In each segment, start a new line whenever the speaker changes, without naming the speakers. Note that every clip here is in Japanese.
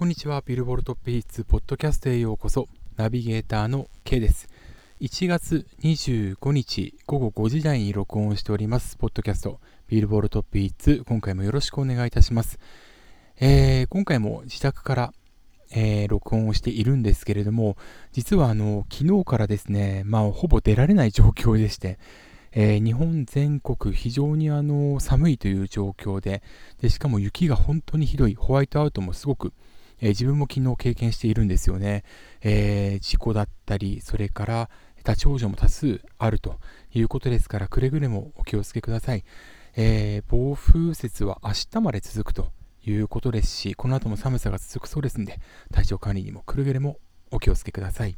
こんにちは。ビルボルトピーツポッドキャストへようこそ。ナビゲーターの K です。1月25日午後5時台に録音しております。ポッドキャストビルボルトピーツ。今回もよろしくお願いいたします。えー、今回も自宅から、えー、録音をしているんですけれども、実はあの昨日からですね、まあ、ほぼ出られない状況でして、えー、日本全国非常にあの寒いという状況でで、しかも雪が本当にひどい、ホワイトアウトもすごくえー、自分も昨日経験しているんですよね。えー、事故だったり、それから立ち往生も多数あるということですから、くれぐれもお気をつけください。えー、暴風雪は明日まで続くということですし、この後も寒さが続くそうですので、体調管理にもくれぐれもお気をつけください。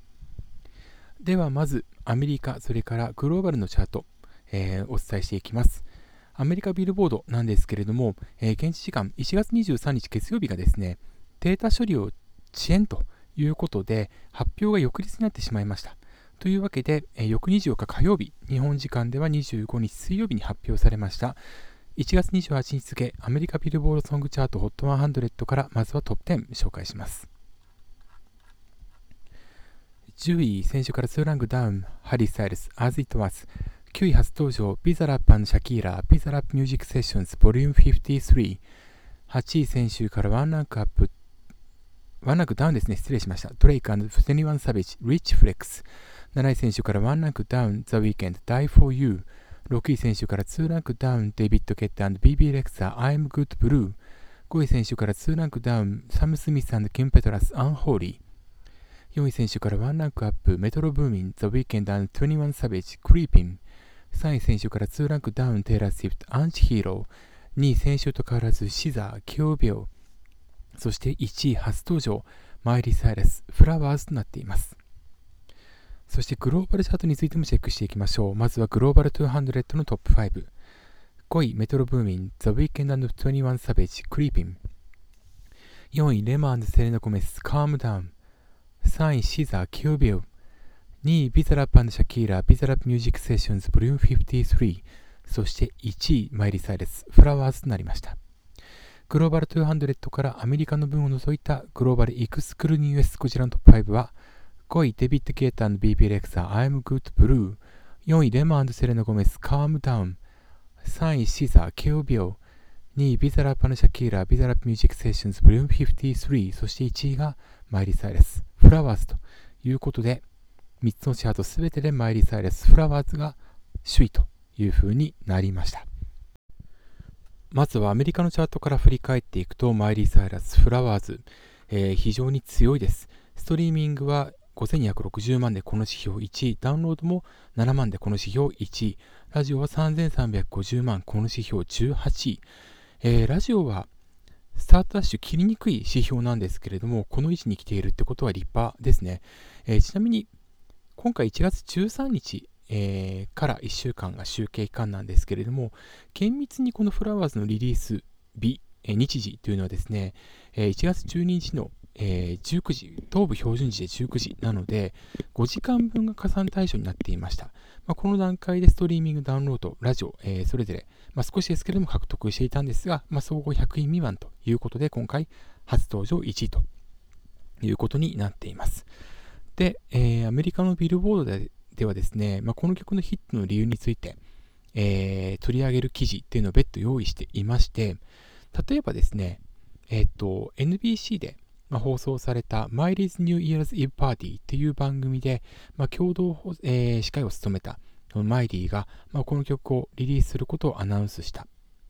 ではまず、アメリカ、それからグローバルのチャート、えー、お伝えしていきます。アメリカビルボードなんですけれども、えー、現地時間1月23日月曜日がですね、データ処理を遅延ということで、発表が翌日になってしまいました。というわけで、え翌24日火曜日、日本時間では25日水曜日に発表されました。1月28日付、アメリカビルボードソングチャート HOT100 からまずはトップ10紹介します。10位、先週から2ランクダウン、ハリー・スタイルス、As It Was。9位初登場、ビザラップシャキーラ、 Bizarrap Music Sessions、Volume 53。8位、先週から1ランクアップ、ワンランクダウンですね。失礼しました。ドレイク &21 サベージ、 Rich Flex。7位先週からワンランクダウン、ザ・ウィーケンド、Die for You。6位先週から2ランクダウン、デイビッド・ゲッタ & ビービー・レクサ、I'm Good Blue。5位先週から2ランクダウン、サム・スミス、キム・ペトラス、 Unholyー。4位先週から1ランクアップ、メトロ・ブーミン、ザ・ウィーケンド &21 サベージ、 Creepin'。3位先週から2ランクダウン、テイラー・スィフト、 Anti-Hero。2位先週と変わらず、シザー、 Kill Bill。そして1位初登場、マイリー・サイレス、 Flowers となっています。そしてグローバルチャートについてもチェックしていきましょう。まずはグローバル200のトップ5。5位、メトロブーミン、ザ・ウィーケンド21サベージ、 Creepin'。4位、レマ & セレナ・ゴメス、 Calm Down。3位、シザー、 Kill Bill。2位、ビザラップシャキーラ、 Bizarrap Music Sessions、Volume 53。そして1位、マイリー・サイレス、 Flowers となりました。グローバル200からアメリカの分を除いた Global Excl. US こちらのトップ5は5位デビッド・ケーターの BB レクサー I'm Good Blue 4位レマ & セレナ・ゴメス Calm Down 3位シーザー Kill Bill 2位ビザラパのシャキーラビザラミュージックセッションズボリューム53そして1位がマイリー・サイレスフラワーズということで3つのチャートすべてでマイリー・サイレスフラワーズが首位という風になりました。まずはアメリカのチャートから振り返っていくと、マイリー・サイラス、フラワーズ、えー、非常に強いです。ストリーミングは5260万でこの指標1位、ダウンロードも7万でこの指標1位、ラジオは3350万、この指標18位、えー、ラジオはスタートダッシュ切りにくい指標なんですけれども、この位置に来ているってことは立派ですね。えー、ちなみに、今回1月13日、えー、から1週間が集計期間なんですけれども、厳密にこのフラワーズのリリース日、えー、日時というのはですね、えー、1月12日の、え19時、東部標準時で19時なので、5時間分が加算対象になっていました。まあ、この段階でストリーミング、ダウンロード、ラジオ、えそれぞれ、まあ、少しですけれども獲得していたんですが、まあ、総合100位未満ということで、今回初登場1位ということになっています。で、えー、アメリカのビルボードでではですね、まあ、この曲のヒットの理由について、えー、取り上げる記事っていうのを別途用意していまして、例えばですね、えっ、ー、と、NBC で、まあ、放送された Miley's New Year's Eve Party っていう番組で、まあ、共同、えー、司会を務めたマイリーが、まあ、この曲をリリースすることをアナウンスしたっ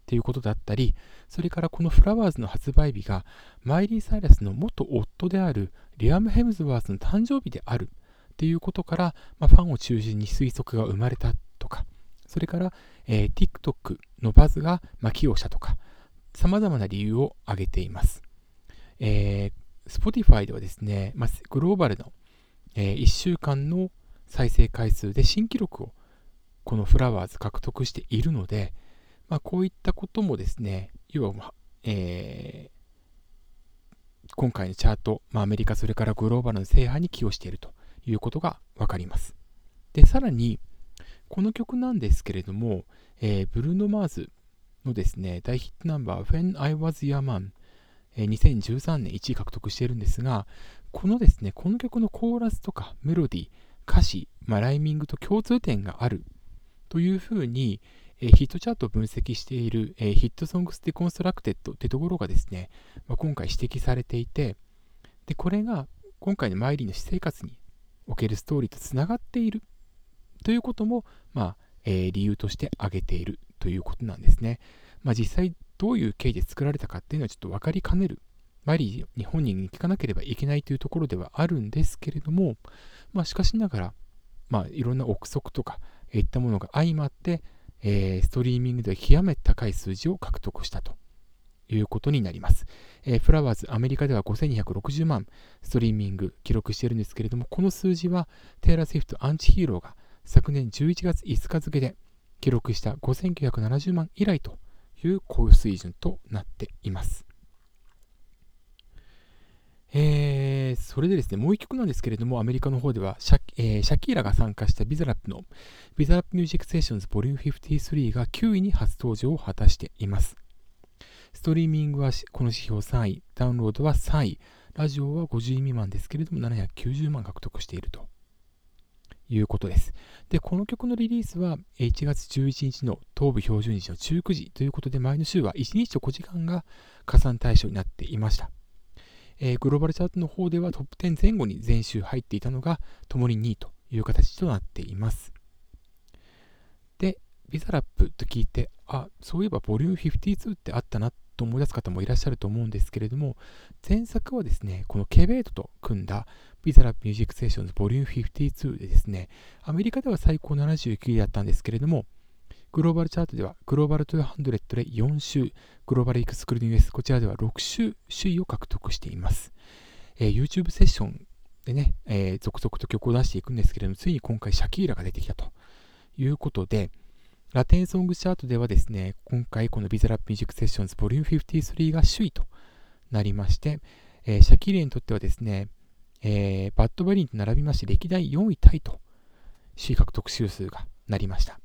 ていうことだったり、それからこのフラワーズの発売日がマイリー・サイラスの元夫であるリアム・ヘムズワースの誕生日であるっていうことから、まあ、ファンを中心に推測が生まれたとか、それから、えー、TikTok のバズが、まあ、寄与したとか、様々な理由を挙げています。えー、Spotify ではですね、まあ、グローバルの、えー、1週間の再生回数で新記録をこのフラワーズ獲得しているので、まあ、こういったこともですね、要は、えー、今回のチャート、まあ、アメリカ、それからグローバルの制覇に寄与しているということがわかります。で、さらに、この曲なんですけれども、えー、ブルーノ・マーズのですね、大ヒットナンバー When I Was Your Man えー、2013年1位獲得しているんですが、このですね、この曲のコーラスとかメロディー、歌詞、まあ、ライミングと共通点があるというふうに、えー、ヒットチャートを分析している、えー、 Hit Songs Deconstructed ってところがですね、まあ、今回指摘されていて、で、これが今回のマイリーの私生活におけるストーリーとつながっているということも、まあ、えー、理由として挙げているということなんですね。まあ、実際どういう経緯で作られたかっていうのはちょっと分かりかねる。マリー日本人に聞かなければいけないというところではあるんですけれども、まあ、しかしながら、まあ、いろんな憶測とかいったものが相まって、えー、ストリーミングでは極めて高い数字を獲得したということになります。えー、フラワーズ、アメリカでは5260万ストリーミング記録しているんですけれども、この数字はテイラー・スウィフト・ Anti-Hero が昨年11月5日付で記録した5970万以来という高水準となっています。えー、それでですね、もう一曲なんですけれども、アメリカの方ではシャ,、えー、シャキーラが参加したビザラップの Bizarrap Music Sessions Vol.53 が9位に初登場を果たしています。ストリーミングはこの指標3位、ダウンロードは3位、ラジオは50位未満ですけれども790万獲得しているということです。で、この曲のリリースは1月11日の東部標準時の19時ということで、前の週は1日と5時間が加算対象になっていました。えー、グローバルチャートの方ではトップ10前後に前週入っていたのが、共に2位という形となっています。ビザラップと聞いて、あ、そういえばボリューム52ってあったなと思い出す方もいらっしゃると思うんですけれども、前作はですね、このケベートと組んだビザラップミュージックセッションズボリューム52でですね、アメリカでは最高79位だったんですけれども、グローバルチャートではグローバル200で4週、グローバルエクスクルーニュース、こちらでは6週首位を獲得しています。えー、YouTube セッションでね、えー、続々と曲を出していくんですけれども、ついに今回シャキーラが出てきたということで、ラテンソングチャートではですね、今回このビザラップミュージックセッションズボリューム53が首位となりまして、えー、シャキーラにとってはですね、えー、バッドバリーと並びまして歴代4位タイと、首位獲得周数がなりました。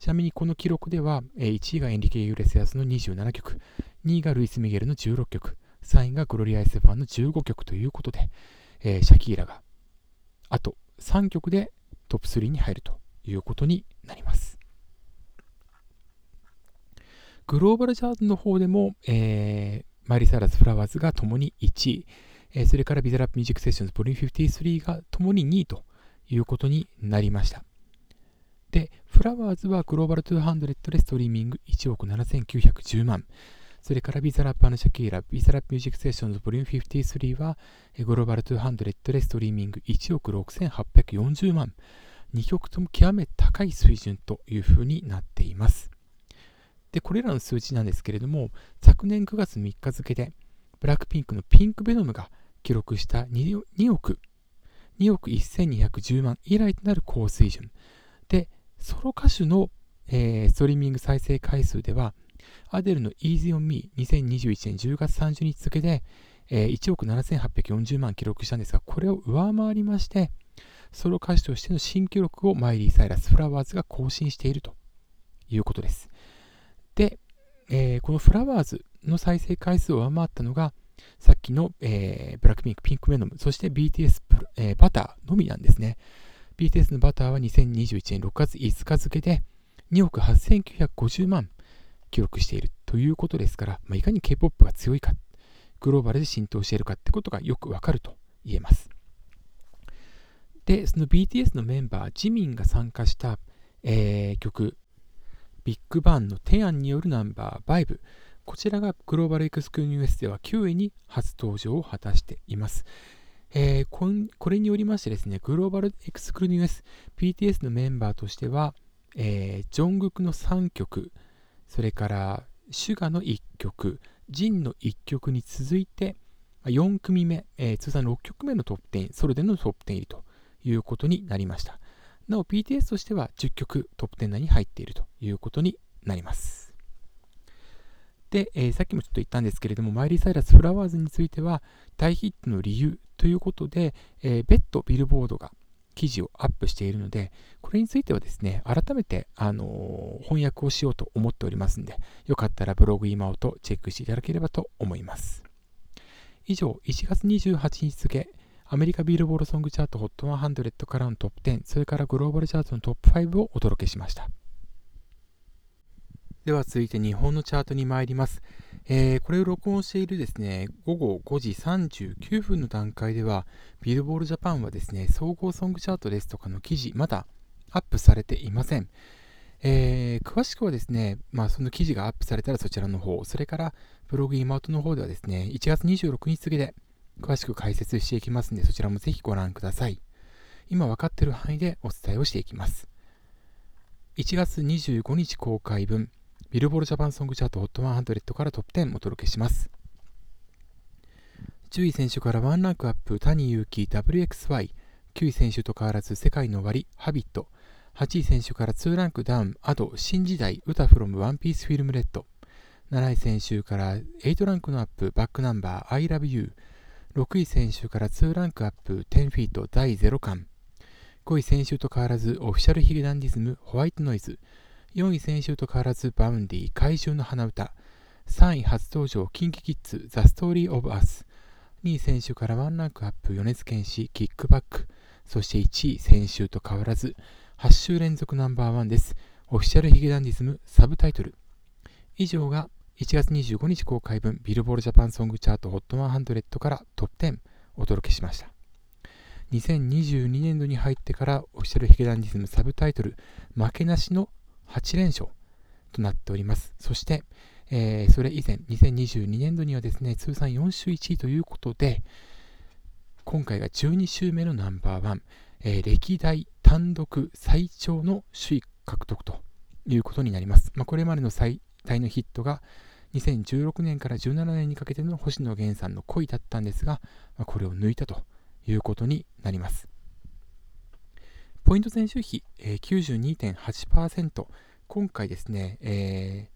ちなみにこの記録では、えー、1位がエンリケ・ユーレスヤスの27曲、2位がルイス・ミゲルの16曲、3位がグロリア・エセファンの15曲ということで、えー、シャキーラがあと3曲でトップ3に入るということになります。グローバルチャートの方でも、えー、マリ・サラス・フラワーズが共に1位、えー、それからビザラップミュージックセッションズボリューム53がともに2位ということになりました。で、フラワーズはグローバル200でストリーミング1億7910万。それからビザラップアナシャキーラ、ビザラップミュージックセッションズボリューム53はグローバル200でストリーミング1億6840万。2曲とも極めて高い水準というふうになっています。で、これらの数字なんですけれども、昨年9月3日付で、ブラックピンクのピンクベノムが記録した 2, 2億、2億1210万以来となる高水準。で、ソロ歌手の、えー、ストリーミング再生回数では、アデルの Easy on Me 2021年10月30日付で、えー、1億7840万記録したんですが、これを上回りまして、ソロ歌手としての新記録をマイリー・サイラス・フラワーズが更新しているということです。で、えー、このフラワーズの再生回数を上回ったのが、さっきの、えー、ブラックピンク、ピンクメノム、そして BTS、えー、バターのみなんですね。BTS のバターは2021年6月5日付で2億8950万記録しているということですから、まあ、いかに K-POP が強いか、グローバルで浸透しているかってことがよくわかると言えます。で、その BTS のメンバー、ジミンが参加した、えー、曲、ビッグバンのテアンによるナンバーバイブ。こちらがグローバルエクスクルニュースでは9位に初登場を果たしています。えー、これによりましてですね、グローバルエクスクルニュース BTS のメンバーとしては、えー、ジョングクの3曲、それからシュガの1曲、ジンの1曲に続いて、4組目、えー、通算6曲目のトップ10、ソロでのトップ10入りということになりました。なお BTS としては10曲トップ10内に入っているということになります。で、えー、さっきもちょっと言ったんですけれども、マイリー・サイラス・フラワーズについては、大ヒットの理由ということで、えー、別途ビルボードが記事をアップしているので、これについてはですね、改めて、あのー、翻訳をしようと思っておりますので、よかったらブログ今をとチェックしていただければと思います。以上、1月28日付、アメリカビールボードソングチャート HOT100 からのトップ10、それからグローバルチャートのトップ5をお届けしました。では続いて日本のチャートに参ります。えー、これを録音しているですね、午後5時39分の段階では、ビルボールジャパンはですね、総合ソングチャートですとかの記事、まだアップされていません。えー、詳しくはですね、まあ、その記事がアップされたらそちらの方、それからブログイマートの方ではですね、1月26日付で詳しく解説していきますので、そちらもぜひご覧ください。今分かっている範囲でお伝えをしていきます。1月25日公開分、ビルボールジャパンソングチャート HOT100 からトップ10お届けします。10位先週からワンランクアップ、谷祐希 WXY、9位先週と変わらず SEKAI NO OWARI、Habit、8位先週から2ランクダウン、 Ado、新時代、歌フロムワンピースフィルムレッド。7位先週から8ランクのアップ、バックナンバー、I love you。6位先週から2ランクアップ、10-FEET、第ゼロ感。5位先週と変わらず、 Official髭男dism、ホワイトノイズ。4位先週と変わらず、 Vaundy、怪獣の花歌。3位初登場、 KinKi Kids、 The Story of Us。2位先週から1ランクアップ、米津玄師、 KICK BACK。そして1位、先週と変わらず、8週連続ナンバーワンです。 Official髭男dism Subtitle。以上が1月25日公開分ビルボールジャパンソングチャート HOT100 からトップ10お届けしました。2022年度に入ってから Official髭男dism Subtitle負けなしの8連勝となっております。そして、えー、それ以前2022年度にはですね通算4週1位ということで今回が12週目のナンバーワン、えー、歴代単独最長の首位獲得ということになります。まあ、これまでの最大のヒットが2016年から17年にかけての星野源さんの恋だったんですが、まあ、これを抜いたということになります。ポイント前週比、えー、92.8%。今回ですね、え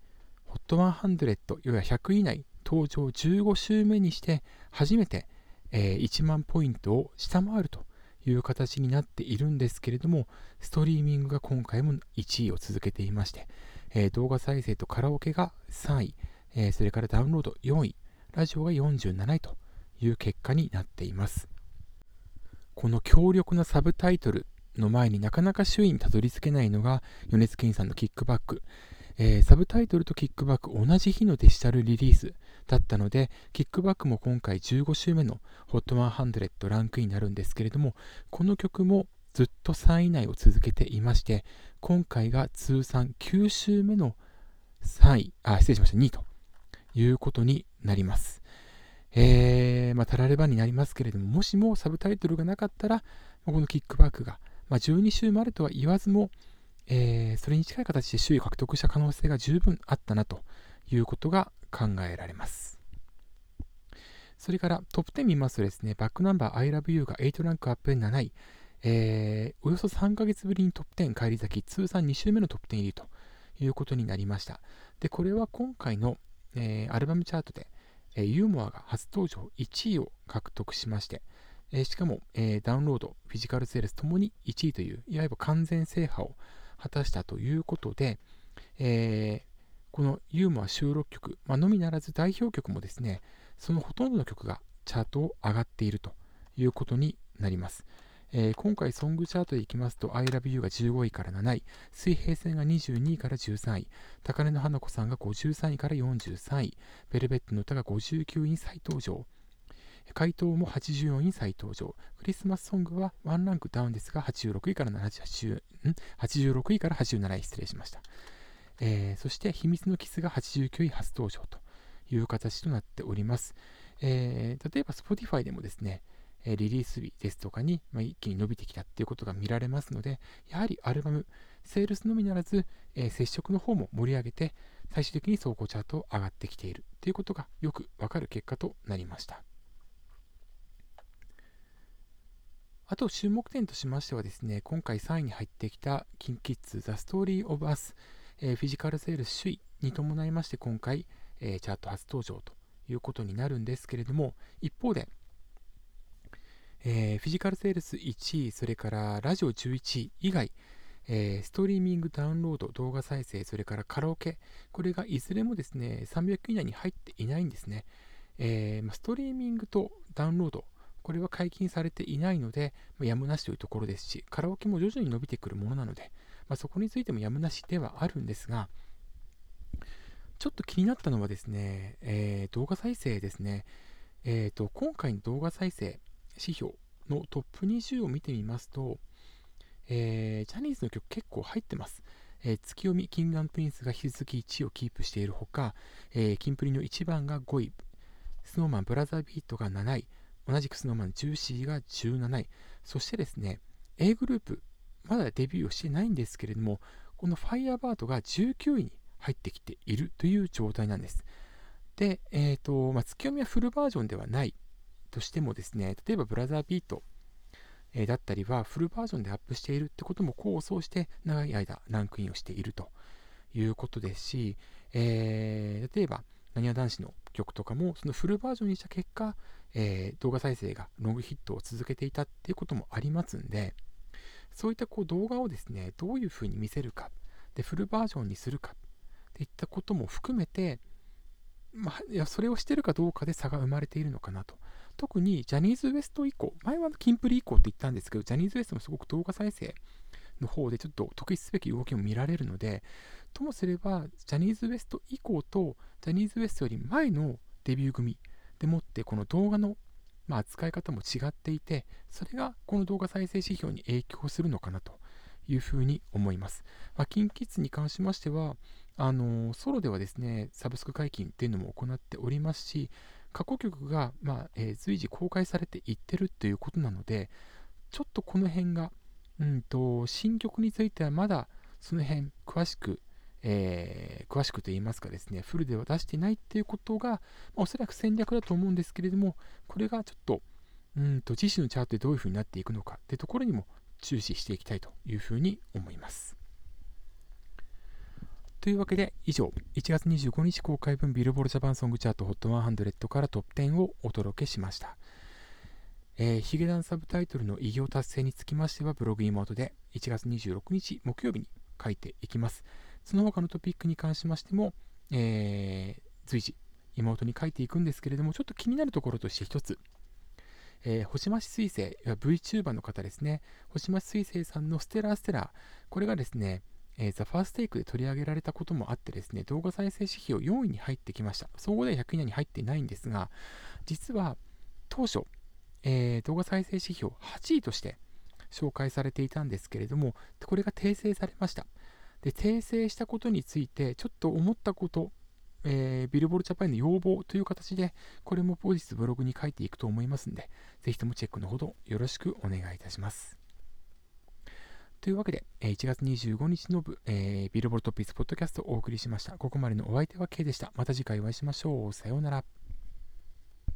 ー、HOT100、要は100以内登場15週目にして初めて、えー、1万ポイントを下回るという形になっているんですけれども、ストリーミングが今回も1位を続けていまして、えー、動画再生とカラオケが3位、えー、それからダウンロード4位、ラジオが47位という結果になっています。この強力なサブタイトルの前になかなか周囲にたどり着けないのが米津玄さんのキックバック。えー、サブタイトルとキックバック同じ日のデジタルリリースだったので、キックバックも今回15週目の HOT100 ランクインになるんですけれども、この曲もずっと3位以内を続けていまして、今回が通算9週目の3位、あ、失礼しました、2位ということになります。えー、まあ、たらればになりますけれども、もしもサブタイトルがなかったら、このキックバックが、まあ、12週までとは言わずも、えー、それに近い形で首位獲得した可能性が十分あったなということが考えられます。それからトップ10見ますとですね、バックナンバー I love you が8ランクアップ7位、えー、およそ3ヶ月ぶりにトップ10返り咲き、通算2週目のトップ10入りということになりました。で、これは今回の、えー、アルバムチャートで、えー、ユーモアが初登場1位を獲得しまして、えー、しかも、えダウンロード、フィジカルセールスともに1位という、いわゆる完全制覇を果たしたということで、えー、このユーモア収録曲、まあ、のみならず代表曲もですね、そのほとんどの曲がチャートを上がっているということになります。えー、今回ソングチャートでいきますと I love you が15位から7位、水平線が22位から13位、高根の花子さんが53位から43位、ベルベットの歌が59位に再登場、回答も84位に再登場。クリスマスソングはワンランクダウンですが、86位から70ん？86位から87位失礼しました。えー、そして秘密のキスが89位初登場という形となっております。えー、例えば Spotify でもですね、リリース日ですとかに、ま、一気に伸びてきたっていうことが見られますので、やはりアルバム、セールスのみならず、え、接触の方も盛り上げて、最終的に走行チャート上がってきているということがよくわかる結果となりました。あと注目点としましてはですね、今回3位に入ってきた KinKids The Story of Us、えー、フィジカルセールス首位に伴いまして今回、えー、チャート初登場ということになるんですけれども、一方で、えー、フィジカルセールス1位、それからラジオ11位以外、えー、ストリーミングダウンロード、動画再生、それからカラオケ、これがいずれもですね、300以内に入っていないんですね。えー、ストリーミングとダウンロード、これは解禁されていないので、まやむなしというところですし、カラオケも徐々に伸びてくるものなので、まあ、そこについてもやむなしではあるんですが、ちょっと気になったのはですね、えー、動画再生ですね。えーと、今回の動画再生指標のトップ20を見てみますと、えー、ジャニーズの曲結構入ってます。えー、ツキヨミ、キングプリンスが引き続き1位をキープしているほか、えー、キンプリの1番が5位、 Snow Man ブラザービートが7位、同じく Snow Man ジューシーが17位、そしてですね、A ぇ! group、まだデビューをしてないんですけれども、この Firebird が19位に入ってきているという状態なんです。で、えっ、ー、と、まあ、月読みはフルバージョンではないとしてもですね、例えばブラザービート、え、だったりはフルバージョンでアップしているってことも構想して長い間ランクインをしているということですし、えー、例えば、なにわ男子の曲とかもそのフルバージョンにした結果、えー、動画再生がロングヒットを続けていたっていうこともありますんで、そういったこう動画をですね、どういうふうに見せるか、で、フルバージョンにするかっていったことも含めて、まあ、いやそれをしてるかどうかで差が生まれているのかなと。特にジャニーズ WEST 以降、前はキンプリ以降って言ったんですけど、ジャニーズ WEST もすごく動画再生の方でちょっと特筆すべき動きも見られるので、ともすれば、ジャニーズ WEST 以降と、ジャニーズ WEST より前のデビュー組でもって、この動画の、まあ、扱い方も違っていて、それがこの動画再生指標に影響するのかなというふうに思います。まあ、キンキッズに関しましては、あのソロではですね、サブスク解禁っていうのも行っておりますし、過去曲が、まあえー、随時公開されていってるということなので、ちょっとこの辺が、うんと、新曲についてはまだその辺詳しく、えー、詳しくと言いますかですね、フルでは出していないっていうことが、まあ、おそらく戦略だと思うんですけれども、これがちょっと、うんと、自身のチャートでどういうふうになっていくのかってところにも注視していきたいというふうに思います。というわけで以上1月25日公開分ビルボールジャパンソングチャート HOT100 からトップ10をお届けしました。えー、ヒゲダンサブタイトルの偉業達成につきましてはブログ妹で1月26日木曜日に書いていきます。その他のトピックに関しましても、えー、随時妹に書いていくんですけれども、ちょっと気になるところとして一つ、えー、星増彗星、VTuber の方ですね、星増彗星さんのステラステラ、これがですね、えー、ザ・ファーステイクで取り上げられたこともあってですね、動画再生指標4位に入ってきました。総合では100位以内に入っていないんですが、実は当初、えー、動画再生指標8位として紹介されていたんですけれども、これが訂正されました。で、訂正したことについて、ちょっと思ったこと、えー、ビルボールジャパンの要望という形で、これも後日ブログに書いていくと思いますので、ぜひともチェックのほどよろしくお願いいたします。というわけで、1月25日の部、えー、ビルボルトピースポッドキャストをお送りしました。ここまでのお相手は K でした。また次回お会いしましょう。さようなら。